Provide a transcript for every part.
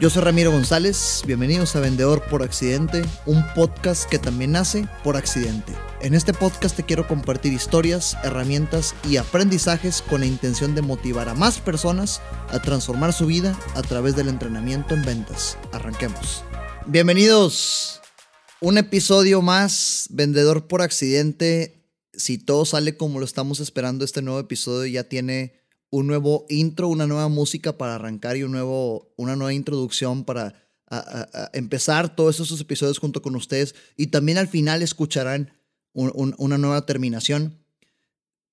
Yo soy Ramiro González, bienvenidos a Vendedor por Accidente, un podcast que también nace por accidente. En este podcast te quiero compartir historias, herramientas y aprendizajes con la intención de motivar a más personas a transformar su vida a través del entrenamiento en ventas. Arranquemos. Bienvenidos. Un episodio más, Vendedor por Accidente. Si todo sale como lo estamos esperando, este nuevo episodio ya tiene un nuevo intro, una nueva música para arrancar y un nuevo, una nueva introducción para empezar todos esos episodios junto con ustedes. Y también al final escucharán una nueva terminación.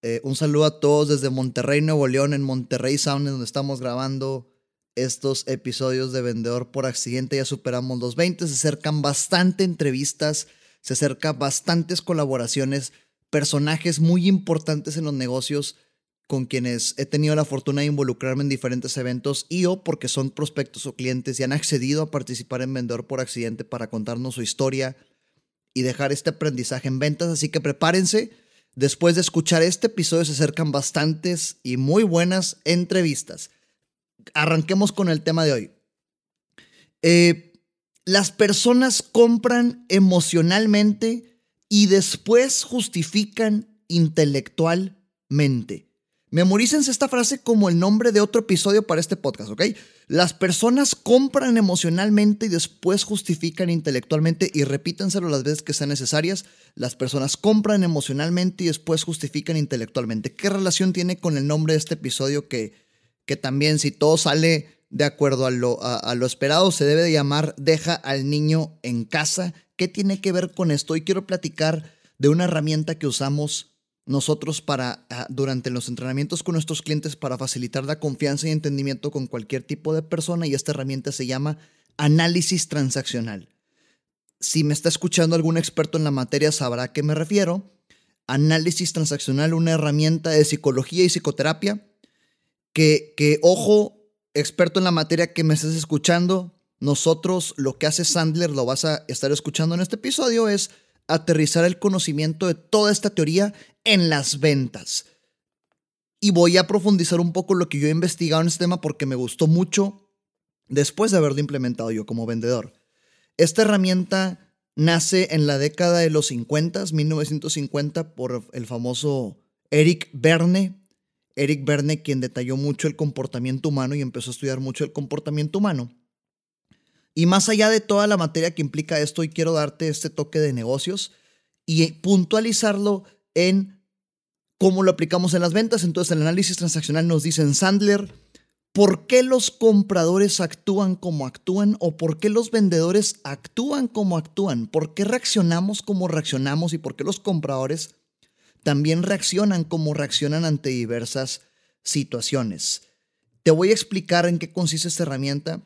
Eh, un saludo a todos desde Monterrey, Nuevo León, en Monterrey Sound, donde estamos grabando estos episodios de Vendedor por Accidente. Ya superamos los 20, se acercan bastante entrevistas, se acercan bastantes colaboraciones, personajes muy importantes en los negocios con quienes he tenido la fortuna de involucrarme en diferentes eventos y o porque son prospectos o clientes y han accedido a participar en Vendedor por Accidente para contarnos su historia y dejar este aprendizaje en ventas. Así que prepárense. Después de escuchar este episodio se acercan bastantes y muy buenas entrevistas. Arranquemos con el tema de hoy. Eh, las personas compran emocionalmente y después justifican intelectualmente. Memorícense esta frase como el nombre de otro episodio para este podcast, ¿ok? Las personas compran emocionalmente y después justifican intelectualmente y repítenselo las veces que sean necesarias. Las personas compran emocionalmente y después justifican intelectualmente. ¿Qué relación tiene con el nombre de este episodio que, que también si todo sale de acuerdo a lo, a lo esperado se debe de llamar Deja al niño en casa? ¿Qué tiene que ver con esto? Hoy quiero platicar de una herramienta que usamos nosotros para ah, durante los entrenamientos con nuestros clientes para facilitar la confianza y entendimiento con cualquier tipo de persona y esta herramienta se llama análisis transaccional. Si me está escuchando algún experto en la materia sabrá a qué me refiero. Análisis transaccional, una herramienta de psicología y psicoterapia que, que ojo, experto en la materia que me estés escuchando, nosotros lo que hace Sandler, lo vas a estar escuchando en este episodio, es aterrizar el conocimiento de toda esta teoría en las ventas. Y voy a profundizar un poco lo que yo he investigado en este tema porque me gustó mucho después de haberlo implementado yo como vendedor. Esta herramienta nace en la década de los 50, 1950, por el famoso Eric Berne. Eric Berne, quien detalló mucho el comportamiento humano y empezó a estudiar mucho el comportamiento humano. Y más allá de toda la materia que implica esto, y quiero darte este toque de negocios y puntualizarlo en cómo lo aplicamos en las ventas. Entonces, el análisis transaccional nos dice en Sandler, ¿por qué los compradores actúan como actúan o por qué los vendedores actúan como actúan? ¿Por qué reaccionamos como reaccionamos y por qué los compradores también reaccionan como reaccionan ante diversas situaciones? Te voy a explicar en qué consiste esta herramienta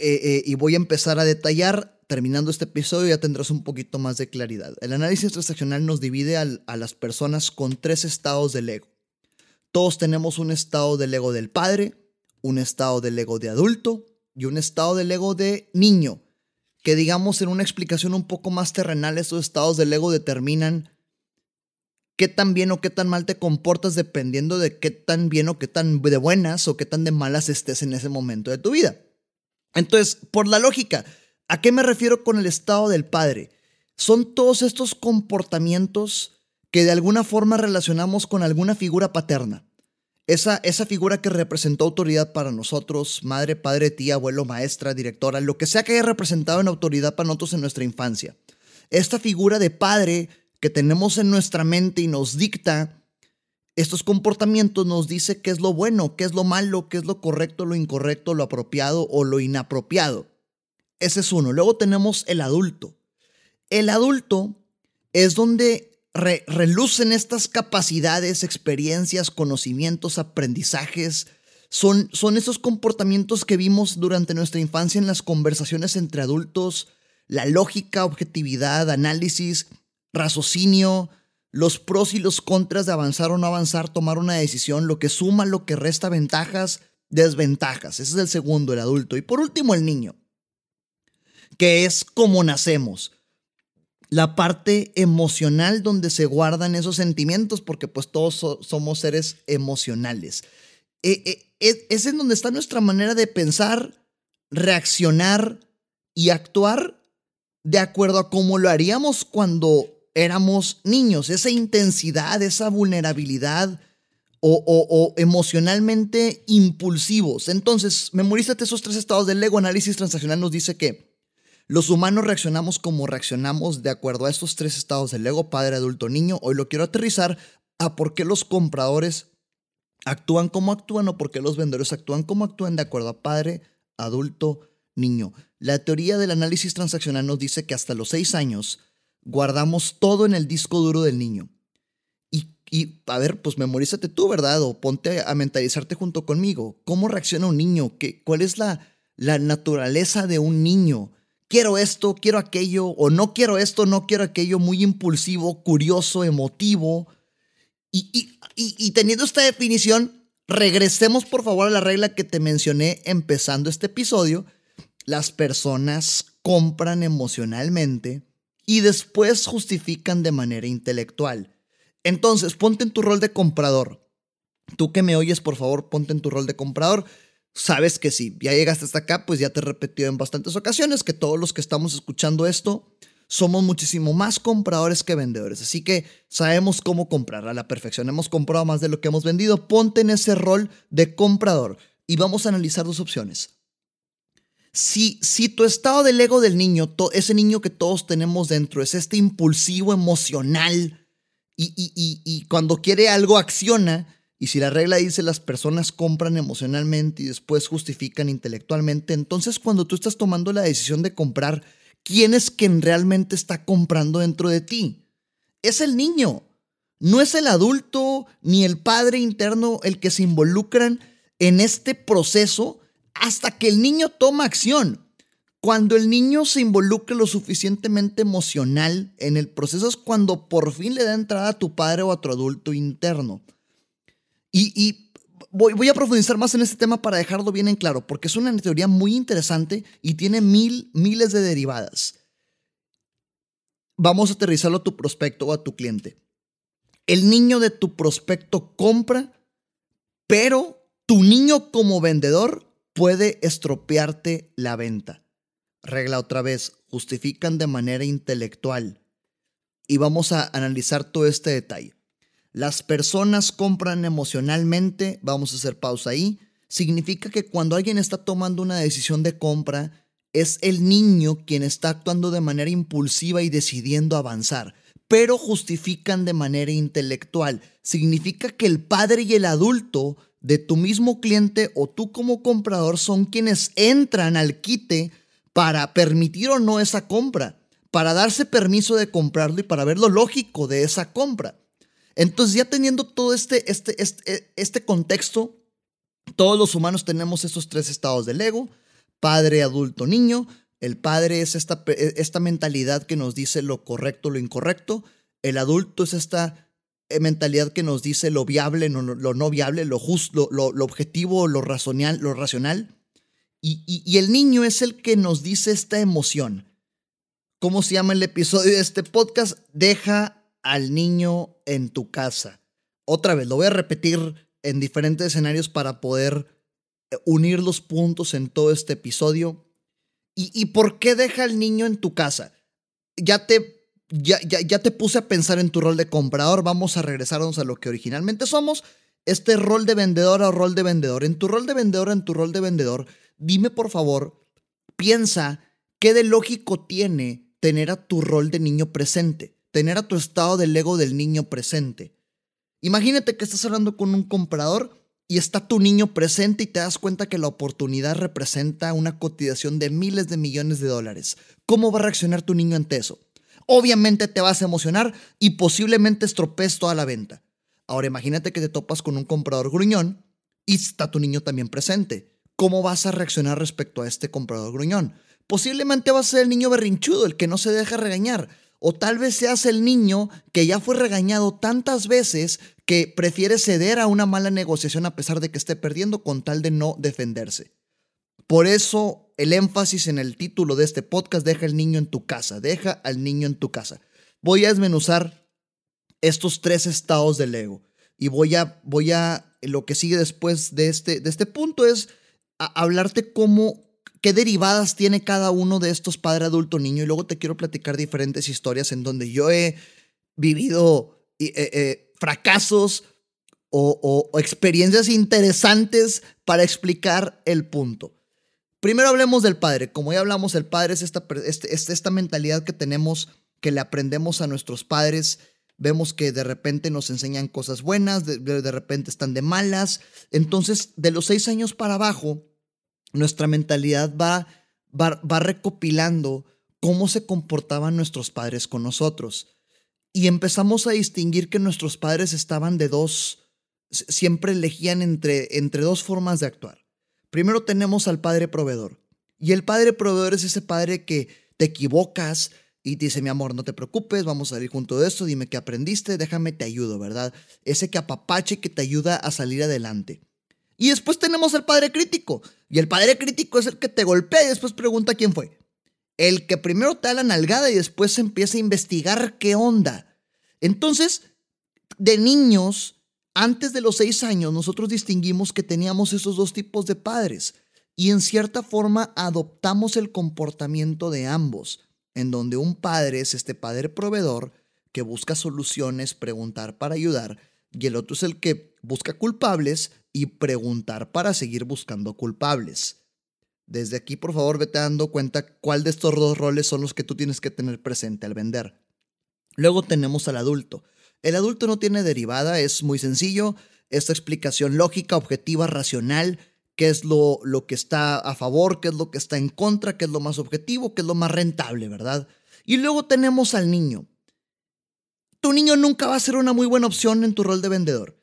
eh, eh, y voy a empezar a detallar terminando este episodio ya tendrás un poquito más de claridad. El análisis transaccional nos divide a las personas con tres estados del ego. Todos tenemos un estado del ego del padre, un estado del ego de adulto y un estado del ego de niño, que digamos en una explicación un poco más terrenal, estos estados del ego determinan qué tan bien o qué tan mal te comportas dependiendo de qué tan bien o qué tan de buenas o qué tan de malas estés en ese momento de tu vida. Entonces, por la lógica, ¿A qué me refiero con el estado del padre? Son todos estos comportamientos que de alguna forma relacionamos con alguna figura paterna. Esa, esa figura que representó autoridad para nosotros, madre, padre, tía, abuelo, maestra, directora, lo que sea que haya representado en autoridad para nosotros en nuestra infancia. Esta figura de padre que tenemos en nuestra mente y nos dicta estos comportamientos, nos dice qué es lo bueno, qué es lo malo, qué es lo correcto, lo incorrecto, lo apropiado o lo inapropiado. Ese es uno. Luego tenemos el adulto. El adulto es donde relucen estas capacidades, experiencias, conocimientos, aprendizajes. Son, son esos comportamientos que vimos durante nuestra infancia en las conversaciones entre adultos, la lógica, objetividad, análisis, raciocinio, los pros y los contras de avanzar o no avanzar, tomar una decisión, lo que suma, lo que resta ventajas, desventajas. Ese es el segundo, el adulto. Y por último, el niño que es como nacemos. La parte emocional donde se guardan esos sentimientos, porque pues todos somos seres emocionales. E, e, e, es en donde está nuestra manera de pensar, reaccionar y actuar de acuerdo a cómo lo haríamos cuando éramos niños. Esa intensidad, esa vulnerabilidad o, emocionalmente impulsivos. Entonces, memorízate esos tres estados del Lego. Análisis transaccional nos dice que los humanos reaccionamos como reaccionamos de acuerdo a estos tres estados del Lego, padre, adulto, niño. Hoy lo quiero aterrizar a por qué los compradores actúan como actúan o por qué los vendedores actúan como actúan de acuerdo a padre, adulto, niño. La teoría del análisis transaccional nos dice que hasta los seis años guardamos todo en el disco duro del niño. Y, a ver, pues memorízate tú, ¿verdad? O ponte a mentalizarte junto conmigo. ¿Cómo reacciona un niño? ¿Qué, ¿Cuál es la, la naturaleza de un niño? Quiero esto, quiero aquello, o no quiero esto, no quiero aquello, muy impulsivo, curioso, emotivo. Y, y, teniendo esta definición, regresemos por favor a la regla que te mencioné empezando este episodio. Las personas compran emocionalmente y después justifican de manera intelectual. Entonces, ponte en tu rol de comprador. Tú que me oyes, por favor, ponte en tu rol de comprador. Sabes que si ya llegaste hasta acá, pues ya te he repetido en bastantes ocasiones que todos los que estamos escuchando esto somos muchísimo más compradores que vendedores. Así que sabemos cómo comprar a la perfección. Hemos comprado más de lo que hemos vendido. Ponte en ese rol de comprador y vamos a analizar dos opciones. Si, si tu estado del ego del niño, ese niño que todos tenemos dentro, es este impulsivo emocional, y, cuando quiere algo acciona. Y si la regla dice las personas compran emocionalmente y después justifican intelectualmente, entonces cuando tú estás tomando la decisión de comprar, ¿quién es quien realmente está comprando dentro de ti? Es el niño. No es el adulto ni el padre interno el que se involucran en este proceso hasta que el niño toma acción. Cuando el niño se involucra lo suficientemente emocional en el proceso es cuando por fin le da entrada a tu padre o a tu adulto interno. Y, voy, voy, a profundizar más en este tema para dejarlo bien en claro, porque es una teoría muy interesante y tiene mil, miles de derivadas. Vamos a aterrizarlo a tu prospecto o a tu cliente. El niño de tu prospecto compra, pero tu niño como vendedor puede estropearte la venta regla otra vez, justifican de manera intelectual. Y vamos a analizar todo este detalle. Las personas compran emocionalmente, vamos a hacer pausa ahí, significa que cuando alguien está tomando una decisión de compra, es el niño quien está actuando de manera impulsiva y decidiendo avanzar, pero justifican de manera intelectual. Significa que el padre y el adulto de tu mismo cliente o tú como comprador son quienes entran al quite para permitir o no esa compra, para darse permiso de comprarlo y para ver lo lógico de esa compra. Entonces ya teniendo todo este, este, este, este contexto, todos los humanos tenemos estos tres estados del ego, padre, adulto, niño. El padre es esta, esta mentalidad que nos dice lo correcto, lo incorrecto. El adulto es esta eh, mentalidad que nos dice lo viable, lo no viable, lo justo, lo, objetivo, lo racional, lo racional. Y, el niño es el que nos dice esta emoción. ¿Cómo se llama el episodio de este podcast? Deja al niño en tu casa. Otra vez, lo voy a repetir en diferentes escenarios para poder eh, unir los puntos en todo este episodio. ¿Y, por qué deja al niño en tu casa? Ya te, ya, ya, ya te puse a pensar en tu rol de comprador. Vamos a regresarnos a lo que originalmente somos. Este rol de vendedor o rol de vendedor. En tu rol de vendedor, en tu rol de vendedor, dime por favor, piensa qué de lógico tiene tener a tu rol de niño presente, tener a tu estado del ego del niño presente. Imagínate que estás hablando con un comprador y está tu niño presente y te das cuenta que la oportunidad representa una cotización de miles de millones de dólares. ¿Cómo va a reaccionar tu niño ante eso? Obviamente te vas a emocionar y posiblemente estropees toda la venta. Ahora imagínate que te topas con un comprador gruñón y está tu niño también presente. ¿cómo vas a reaccionar respecto a este comprador gruñón? Posiblemente vas a ser el niño berrinchudo, el que no se deja regañar. O tal vez seas el niño que ya fue regañado tantas veces que prefiere ceder a una mala negociación a pesar de que esté perdiendo con tal de no defenderse. Por eso el énfasis en el título de este podcast, deja al niño en tu casa, deja al niño en tu casa. Voy a desmenuzar estos tres estados del ego y voy a, voy a, lo que sigue después de este, de este punto es hablarte cómo, qué derivadas tiene cada uno de estos padre, adulto, niño. Y luego te quiero platicar diferentes historias en donde yo he vivido eh, eh, fracasos o, experiencias interesantes para explicar el punto. Primero hablemos del padre. Como ya hablamos, el padre es esta, este, esta mentalidad que tenemos, que le aprendemos a nuestros padres. Vemos que de repente nos enseñan cosas buenas, de, de repente están de malas. Entonces, de los seis años para abajo, nuestra mentalidad va, va, va recopilando cómo se comportaban nuestros padres con nosotros. Y empezamos a distinguir que nuestros padres estaban de dos, siempre elegían entre, entre dos formas de actuar. Primero tenemos al padre proveedor. Y el padre proveedor es ese padre que te equivocas y te dice, mi amor, no te preocupes, vamos a salir junto de esto, dime qué aprendiste, déjame, te ayudo, ¿verdad? Ese que apapache que te ayuda a salir adelante. Y después tenemos al padre crítico. Y el padre crítico es el que te golpea y después pregunta quién fue. El que primero te da la nalgada y después empieza a investigar qué onda. Entonces, de niños, antes de los seis años, nosotros distinguimos que teníamos esos dos tipos de padres. Y en cierta forma adoptamos el comportamiento de ambos, en donde un padre es este padre proveedor que busca soluciones, preguntar para ayudar, y el otro es el que busca culpables y preguntar para seguir buscando culpables. Desde aquí, por favor, vete dando cuenta cuál de estos dos roles son los que tú tienes que tener presente al vender. Luego tenemos al adulto. El adulto no tiene derivada, es muy sencillo, esta explicación lógica, objetiva, racional, qué es lo, lo que está a favor, qué es lo que está en contra, qué es lo más objetivo, qué es lo más rentable, ¿verdad? Y luego tenemos al niño. Tu niño nunca va a ser una muy buena opción en tu rol de vendedor.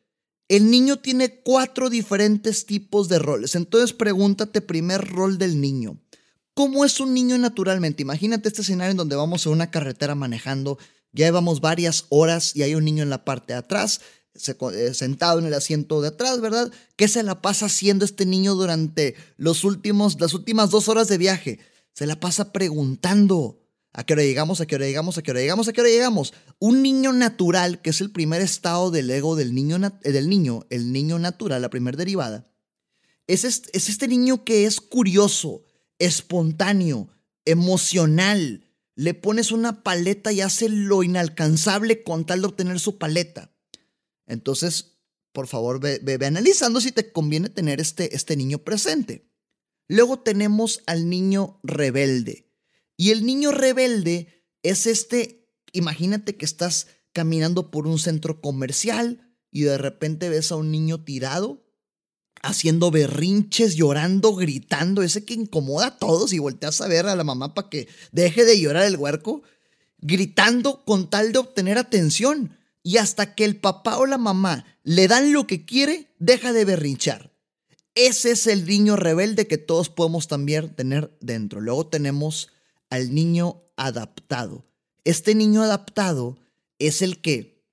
El niño tiene cuatro diferentes tipos de roles. Entonces pregúntate primer rol del niño. ¿Cómo es un niño naturalmente? Imagínate este escenario en donde vamos a una carretera manejando, llevamos varias horas y hay un niño en la parte de atrás, eh, sentado en el asiento de atrás, ¿verdad? ¿Qué se la pasa haciendo este niño durante los últimos, las últimas dos horas de viaje? Se la pasa preguntando. ¿A qué hora llegamos? ¿A qué hora llegamos? ¿A qué hora llegamos? ¿A qué hora llegamos? Un niño natural, que es el primer estado del ego del niño, eh, del niño el niño natural, la primera derivada, es es este niño que es curioso, espontáneo, emocional. Le pones una paleta y hace lo inalcanzable con tal de obtener su paleta. Entonces, por favor, ve, analizando si te conviene tener este, este niño presente. Luego tenemos al niño rebelde. Y el niño rebelde es este, imagínate que estás caminando por un centro comercial y de repente ves a un niño tirado, haciendo berrinches, llorando, gritando, ese que incomoda a todos y volteas a ver a la mamá para que deje de llorar el huerco, gritando con tal de obtener atención. Y hasta que el papá o la mamá le dan lo que quiere, deja de berrinchar. Ese es el niño rebelde que todos podemos también tener dentro. Luego tenemos al niño adaptado. Este niño adaptado es el que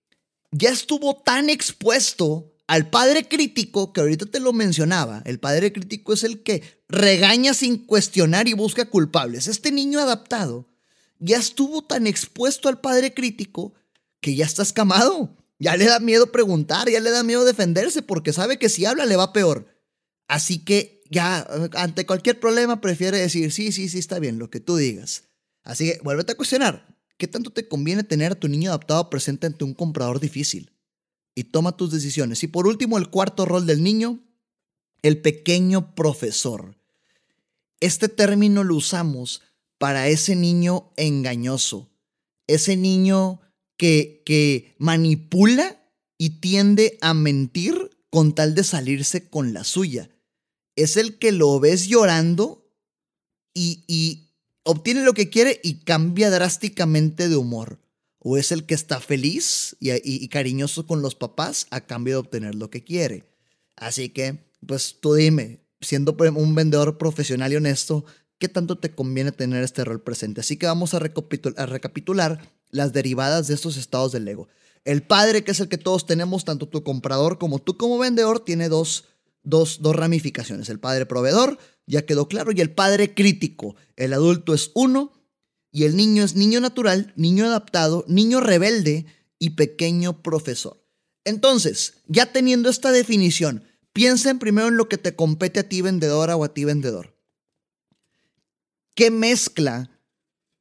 ya estuvo tan expuesto al padre crítico, que ahorita te lo mencionaba, el padre crítico es el que regaña sin cuestionar y busca culpables. Este niño adaptado ya estuvo tan expuesto al padre crítico que ya está escamado. Ya le da miedo preguntar, ya le da miedo defenderse porque sabe que si habla le va peor. Así que ya ante cualquier problema prefiere decir, sí, sí, sí, está bien, lo que tú digas. Así que vuélvete a cuestionar, ¿qué tanto te conviene tener a tu niño adaptado presente ante un comprador difícil? Y toma tus decisiones. Y por último, el cuarto rol del niño, el pequeño profesor. Este término lo usamos para ese niño engañoso, ese niño que, que manipula y tiende a mentir con tal de salirse con la suya es el que lo ves llorando y, obtiene lo que quiere y cambia drásticamente de humor. O es el que está feliz y, cariñoso con los papás a cambio de obtener lo que quiere. Así que, pues tú dime, siendo un vendedor profesional y honesto, ¿qué tanto te conviene tener este rol presente? Así que vamos a, recapitular las derivadas de estos estados del ego. El padre, que es el que todos tenemos, tanto tu comprador como tú como vendedor, tiene dos dos, ramificaciones. El padre proveedor, ya quedó claro, y el padre crítico. El adulto es uno y el niño es niño natural, niño adaptado, niño rebelde y pequeño profesor. Entonces, ya teniendo esta definición, piensen primero en lo que te compete a ti vendedora o a ti vendedor. qué mezcla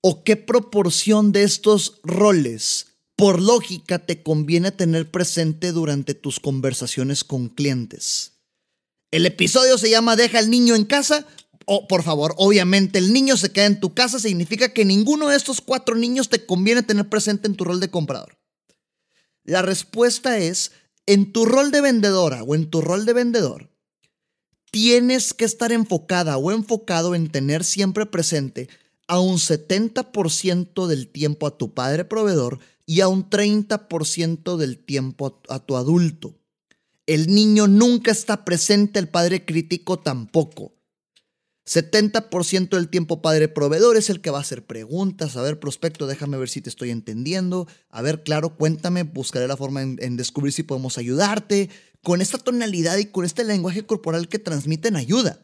o qué proporción de estos roles por lógica te conviene tener presente durante tus conversaciones con clientes. El episodio se llama Deja al niño en casa. O, por favor, obviamente el niño se queda en tu casa significa que ninguno de estos cuatro niños te conviene tener presente en tu rol de comprador. La respuesta es, en tu rol de vendedora o en tu rol de vendedor, tienes que estar enfocada o enfocado en tener siempre presente a un 70% del tiempo a tu padre proveedor y a un 30% del tiempo a tu adulto. El niño nunca está presente, el padre crítico tampoco. 70% del tiempo padre proveedor es el que va a hacer preguntas. A ver, prospecto, déjame ver si te estoy entendiendo. A ver, claro, cuéntame, buscaré la forma en, descubrir si podemos ayudarte. Con esta tonalidad y con este lenguaje corporal que transmiten ayuda.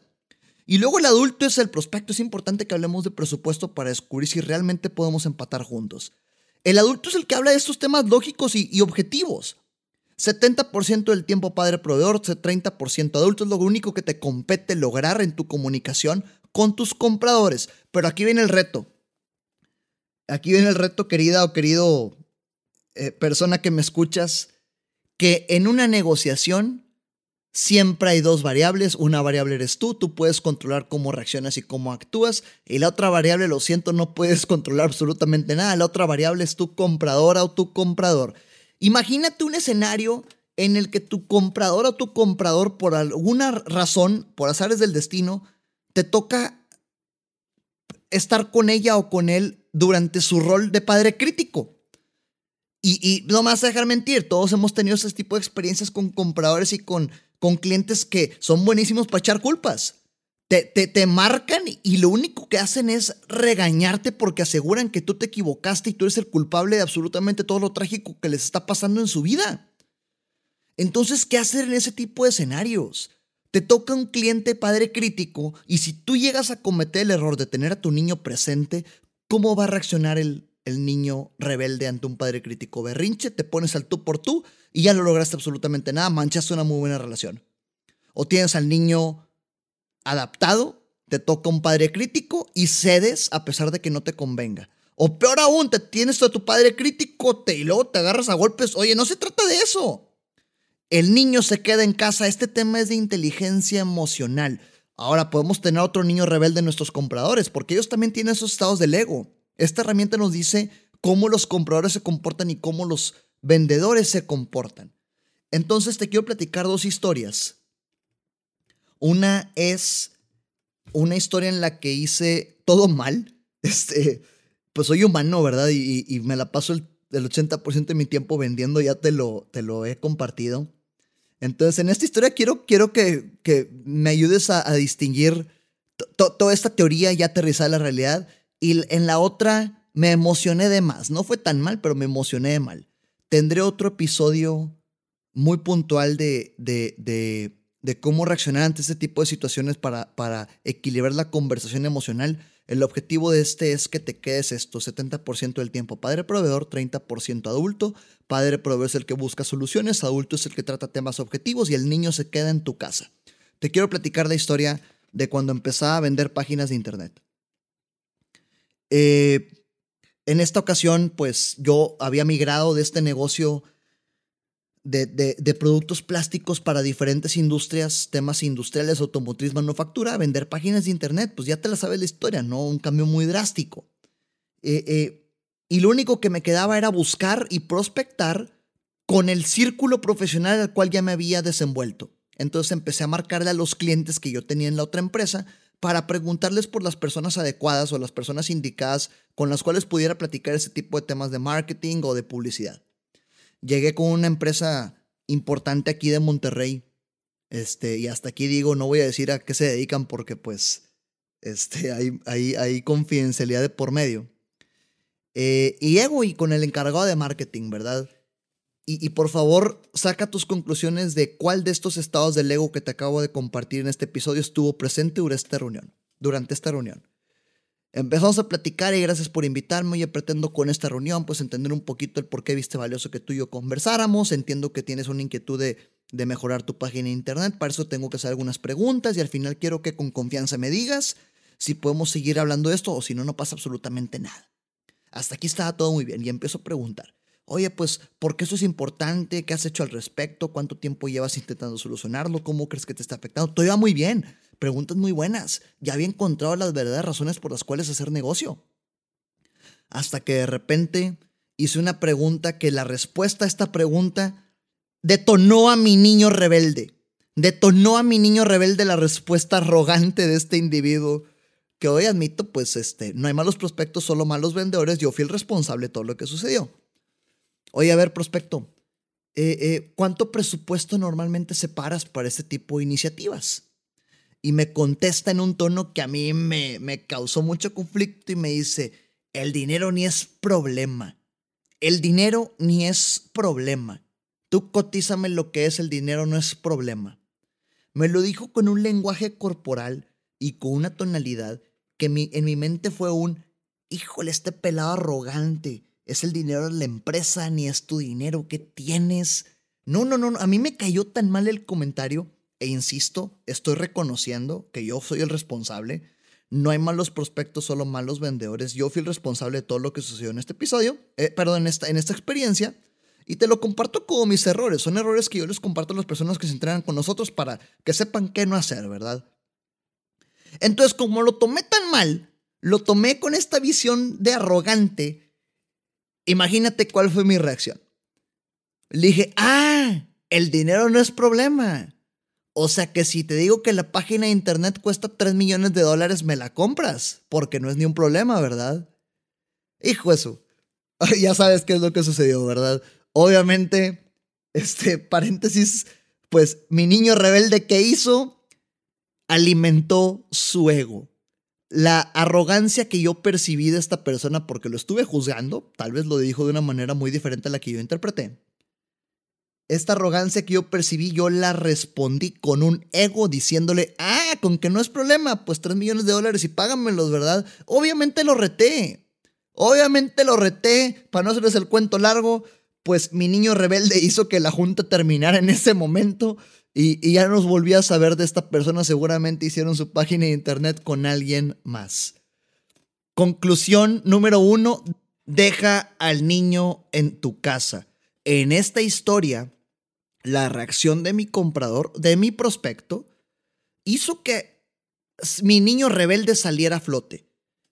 Y luego el adulto es el prospecto. Es importante que hablemos de presupuesto para descubrir si realmente podemos empatar juntos. El adulto es el que habla de estos temas lógicos y, y objetivos. 70% del tiempo padre proveedor, 30% adulto es lo único que te compete lograr en tu comunicación con tus compradores. Pero aquí viene el reto. Aquí viene el reto, querida o querido eh, persona que me escuchas, que en una negociación siempre hay dos variables. Una variable eres tú, tú puedes controlar cómo reaccionas y cómo actúas. Y la otra variable, lo siento, no puedes controlar absolutamente nada. La otra variable es tu compradora o tu comprador. Imagínate un escenario en el que tu comprador o tu comprador, por alguna razón, por azares del destino, te toca estar con ella o con él durante su rol de padre crítico. Y, no me vas a dejar mentir, todos hemos tenido ese tipo de experiencias con compradores y con, con clientes que son buenísimos para echar culpas. Te, te, te, marcan y lo único que hacen es regañarte porque aseguran que tú te equivocaste y tú eres el culpable de absolutamente todo lo trágico que les está pasando en su vida. Entonces, ¿qué hacer en ese tipo de escenarios? Te toca un cliente padre crítico y si tú llegas a cometer el error de tener a tu niño presente, ¿cómo va a reaccionar el, el niño rebelde ante un padre crítico? Berrinche, te pones al tú por tú y ya no lograste absolutamente nada, manchaste una muy buena relación. O tienes al niño adaptado, te toca un padre crítico y cedes a pesar de que no te convenga. O peor aún, te tienes a tu padre crítico te, y luego te agarras a golpes. Oye, no se trata de eso. El niño se queda en casa. Este tema es de inteligencia emocional. Ahora podemos tener otro niño rebelde en nuestros compradores, porque ellos también tienen esos estados del ego. Esta herramienta nos dice cómo los compradores se comportan y cómo los vendedores se comportan. Entonces te quiero platicar dos historias una es una historia en la que hice todo mal. Este, pues soy humano, ¿verdad? Y, me la paso el, 80% de mi tiempo vendiendo, ya te lo, te lo he compartido. Entonces, en esta historia quiero, quiero que, que me ayudes a, distinguir toda esta teoría y aterrizar a la realidad. Y en la otra me emocioné de más. No fue tan mal, pero me emocioné de mal. Tendré otro episodio muy puntual de, de de cómo reaccionar ante este tipo de situaciones para, para equilibrar la conversación emocional. El objetivo de este es que te quedes esto, 70% del tiempo padre proveedor, 30% adulto. Padre proveedor es el que busca soluciones, adulto es el que trata temas objetivos y el niño se queda en tu casa. Te quiero platicar la historia de cuando empezaba a vender páginas de internet. Eh, en esta ocasión, pues yo había migrado de este negocio de, productos plásticos para diferentes industrias, temas industriales, automotriz, manufactura, vender páginas de internet, pues ya te la sabes la historia, ¿no? Un cambio muy drástico. Eh, eh, y lo único que me quedaba era buscar y prospectar con el círculo profesional al cual ya me había desenvuelto. Entonces empecé a marcarle a los clientes que yo tenía en la otra empresa para preguntarles por las personas adecuadas o las personas indicadas con las cuales pudiera platicar ese tipo de temas de marketing o de publicidad llegué con una empresa importante aquí de Monterrey. Este, y hasta aquí digo, no voy a decir a qué se dedican porque pues este, hay, hay, hay confidencialidad de por medio. Eh, y llego y con el encargado de marketing, ¿verdad? Y, y, por favor, saca tus conclusiones de cuál de estos estados del ego que te acabo de compartir en este episodio estuvo presente durante esta reunión. Durante esta reunión. Empezamos a platicar y gracias por invitarme. Yo pretendo con esta reunión pues entender un poquito el por qué viste valioso que tú y yo conversáramos. Entiendo que tienes una inquietud de, de mejorar tu página de internet. Para eso tengo que hacer algunas preguntas y al final quiero que con confianza me digas si podemos seguir hablando de esto o si no, no pasa absolutamente nada. Hasta aquí estaba todo muy bien y empiezo a preguntar. Oye, pues, ¿por qué eso es importante? ¿Qué has hecho al respecto? ¿Cuánto tiempo llevas intentando solucionarlo? ¿Cómo crees que te está afectando? Todo iba muy bien. Preguntas muy buenas. Ya había encontrado las verdaderas razones por las cuales hacer negocio. Hasta que de repente hice una pregunta que la respuesta a esta pregunta detonó a mi niño rebelde. Detonó a mi niño rebelde la respuesta arrogante de este individuo. Que hoy admito, pues, este, no hay malos prospectos, solo malos vendedores. Yo fui el responsable de todo lo que sucedió. Oye, a ver, prospecto, eh, eh, ¿cuánto presupuesto normalmente separas para este tipo de iniciativas? Y me contesta en un tono que a mí me, me causó mucho conflicto y me dice, el dinero ni es problema. El dinero ni es problema. Tú cotízame lo que es el dinero, no es problema. Me lo dijo con un lenguaje corporal y con una tonalidad que en mi mente fue un, híjole, este pelado arrogante es el dinero de la empresa, ni es tu dinero, ¿qué tienes? No, no, no, a mí me cayó tan mal el comentario e insisto, estoy reconociendo que yo soy el responsable. No hay malos prospectos, solo malos vendedores. Yo fui el responsable de todo lo que sucedió en este episodio, eh, perdón, en esta, en esta experiencia. Y te lo comparto como mis errores. Son errores que yo les comparto a las personas que se entrenan con nosotros para que sepan qué no hacer, ¿verdad? Entonces, como lo tomé tan mal, lo tomé con esta visión de arrogante Imagínate cuál fue mi reacción. Le dije, ah, el dinero no es problema. O sea que si te digo que la página de internet cuesta 3 millones de dólares, me la compras, porque no es ni un problema, ¿verdad? Hijo eso. ya sabes qué es lo que sucedió, ¿verdad? Obviamente, este paréntesis, pues mi niño rebelde que hizo alimentó su ego la arrogancia que yo percibí de esta persona porque lo estuve juzgando, tal vez lo dijo de una manera muy diferente a la que yo interpreté. Esta arrogancia que yo percibí, yo la respondí con un ego diciéndole, ah, con que no es problema, pues 3 millones de dólares y págamelos, ¿verdad? Obviamente lo reté. Obviamente lo reté, para no hacerles el cuento largo, pues mi niño rebelde hizo que la junta terminara en ese momento y, ya nos volví a saber de esta persona, seguramente hicieron su página de internet con alguien más. Conclusión número uno, deja al niño en tu casa. En esta historia, la reacción de mi comprador, de mi prospecto, hizo que mi niño rebelde saliera a flote.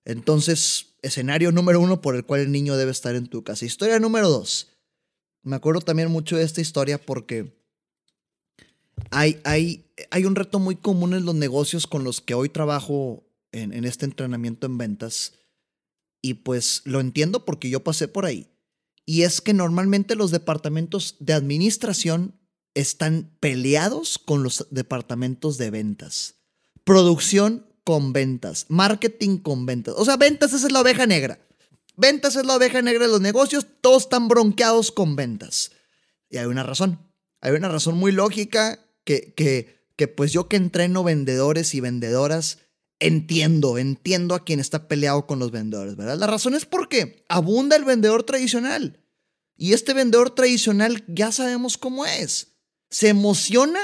Entonces, escenario número uno por el cual el niño debe estar en tu casa. Historia número dos. Me acuerdo también mucho de esta historia porque hay, hay, hay un reto muy común en los negocios con los que hoy trabajo en, en este entrenamiento en ventas. Y pues lo entiendo porque yo pasé por ahí. Y es que normalmente los departamentos de administración están peleados con los departamentos de ventas. Producción con ventas, marketing con ventas. O sea, ventas es la oveja negra. Ventas es la oveja negra de los negocios, todos están bronqueados con ventas. Y hay una razón. Hay una razón muy lógica que, que, pues yo que entreno vendedores y vendedoras, entiendo, entiendo a quien está peleado con los vendedores, ¿verdad? La razón es porque abunda el vendedor tradicional. Y este vendedor tradicional ya sabemos cómo es. Se emociona,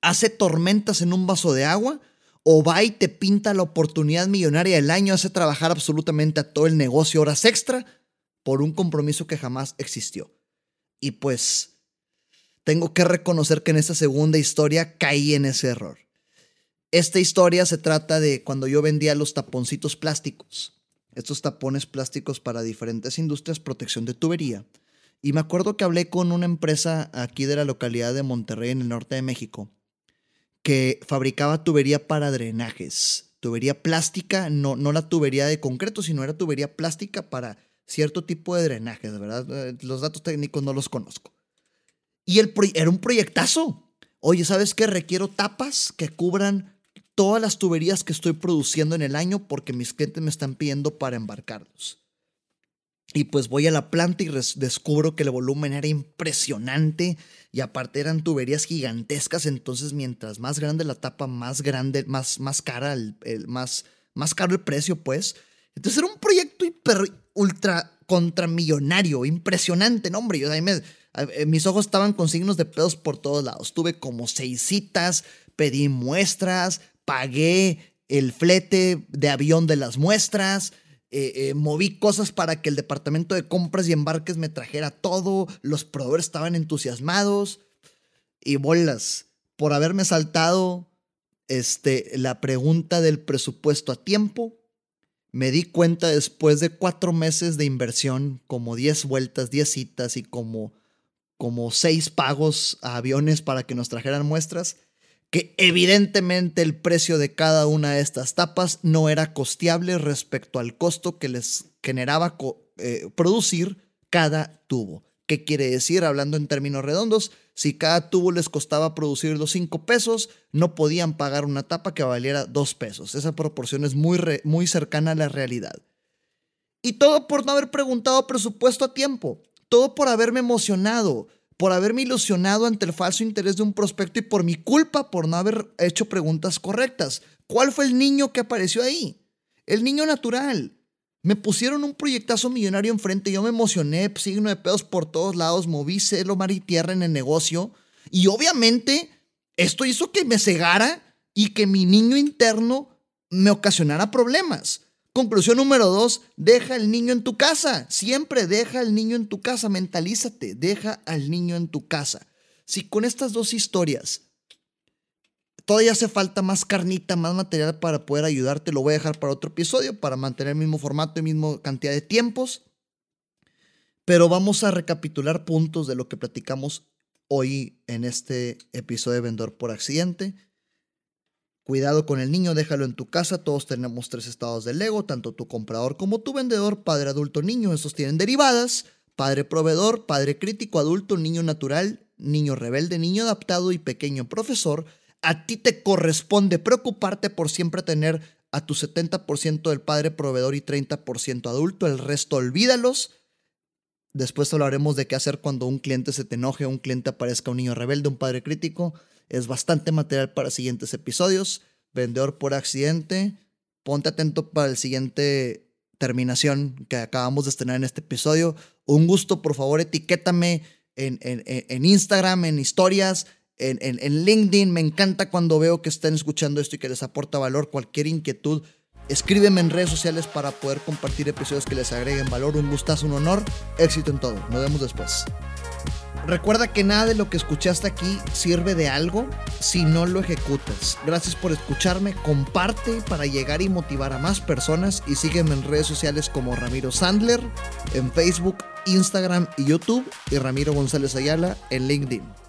hace tormentas en un vaso de agua, o va y te pinta la oportunidad millonaria del año, hace trabajar absolutamente a todo el negocio horas extra por un compromiso que jamás existió. Y pues tengo que reconocer que en esta segunda historia caí en ese error. Esta historia se trata de cuando yo vendía los taponcitos plásticos. Estos tapones plásticos para diferentes industrias, protección de tubería. Y me acuerdo que hablé con una empresa aquí de la localidad de Monterrey, en el norte de México, que fabricaba tubería para drenajes. Tubería plástica, no, no la tubería de concreto, sino era tubería plástica para cierto tipo de drenajes, ¿verdad? Eh, los datos técnicos no los conozco. Y el era un proyectazo. Oye, ¿sabes qué? Requiero tapas que cubran todas las tuberías que estoy produciendo en el año porque mis clientes me están pidiendo para embarcarlos. Y pues voy a la planta y descubro que el volumen era impresionante y aparte eran tuberías gigantescas, entonces mientras más grande la tapa, más grande, más, más cara, el, más, más caro el precio, pues. Entonces era un proyecto hiper, ultra contramillonario, impresionante, no hombre, yo ahí me, eh, mis ojos estaban con signos de pedos por todos lados. Tuve como seis citas, pedí muestras, pagué el flete de avión de las muestras, eh, eh, moví cosas para que el departamento de compras y embarques me trajera todo, los proveedores estaban entusiasmados y bolas por haberme saltado este, la pregunta del presupuesto a tiempo. Me di cuenta después de cuatro meses de inversión, como 10 vueltas, 10 citas y como, como seis pagos a aviones para que nos trajeran muestras, que evidentemente el precio de cada una de estas tapas no era costeable respecto al costo que les generaba eh, producir cada tubo. ¿Qué quiere decir? Hablando en términos redondos, si cada tubo les costaba producir los 5 pesos, no podían pagar una tapa que valiera 2 pesos. Esa proporción es muy, muy cercana a la realidad. Y todo por no haber preguntado presupuesto a tiempo. Todo por haberme emocionado por haberme ilusionado ante el falso interés de un prospecto y por mi culpa por no haber hecho preguntas correctas. ¿Cuál fue el niño que apareció ahí? El niño natural. Me pusieron un proyectazo millonario enfrente, yo me emocioné, signo de pedos por todos lados, moví celo, mar y tierra en el negocio. Y obviamente esto hizo que me cegara y que mi niño interno me ocasionara problemas. Conclusión número dos, deja al niño en tu casa. Siempre deja al niño en tu casa. Mentalízate, deja al niño en tu casa. Si con estas dos historias todavía hace falta más carnita, más material para poder ayudarte, lo voy a dejar para otro episodio, para mantener el mismo formato y misma cantidad de tiempos. Pero vamos a recapitular puntos de lo que platicamos hoy en este episodio de Vendedor por Accidente. Cuidado con el niño, déjalo en tu casa. Todos tenemos tres estados del ego, tanto tu comprador como tu vendedor, padre, adulto, niño. Esos tienen derivadas. Padre proveedor, padre crítico, adulto, niño natural, niño rebelde, niño adaptado y pequeño profesor. A ti te corresponde preocuparte por siempre tener a tu 70% del padre proveedor y 30% adulto. El resto olvídalos. Después hablaremos de qué hacer cuando un cliente se te enoje, un cliente aparezca un niño rebelde, un padre crítico. Es bastante material para siguientes episodios. Vendedor por accidente. Ponte atento para el siguiente terminación que acabamos de estrenar en este episodio. Un gusto, por favor, etiquétame en, en, Instagram, en historias, en, en, LinkedIn. Me encanta cuando veo que están escuchando esto y que les aporta valor. Cualquier inquietud, escríbeme en redes sociales para poder compartir episodios que les agreguen valor. Un gustazo, un honor. Éxito en todo. Nos vemos después. Recuerda que nada de lo que escuchaste aquí sirve de algo si no lo ejecutas. Gracias por escucharme, comparte para llegar y motivar a más personas y sígueme en redes sociales como Ramiro Sandler, en Facebook, Instagram y YouTube y Ramiro González Ayala en LinkedIn.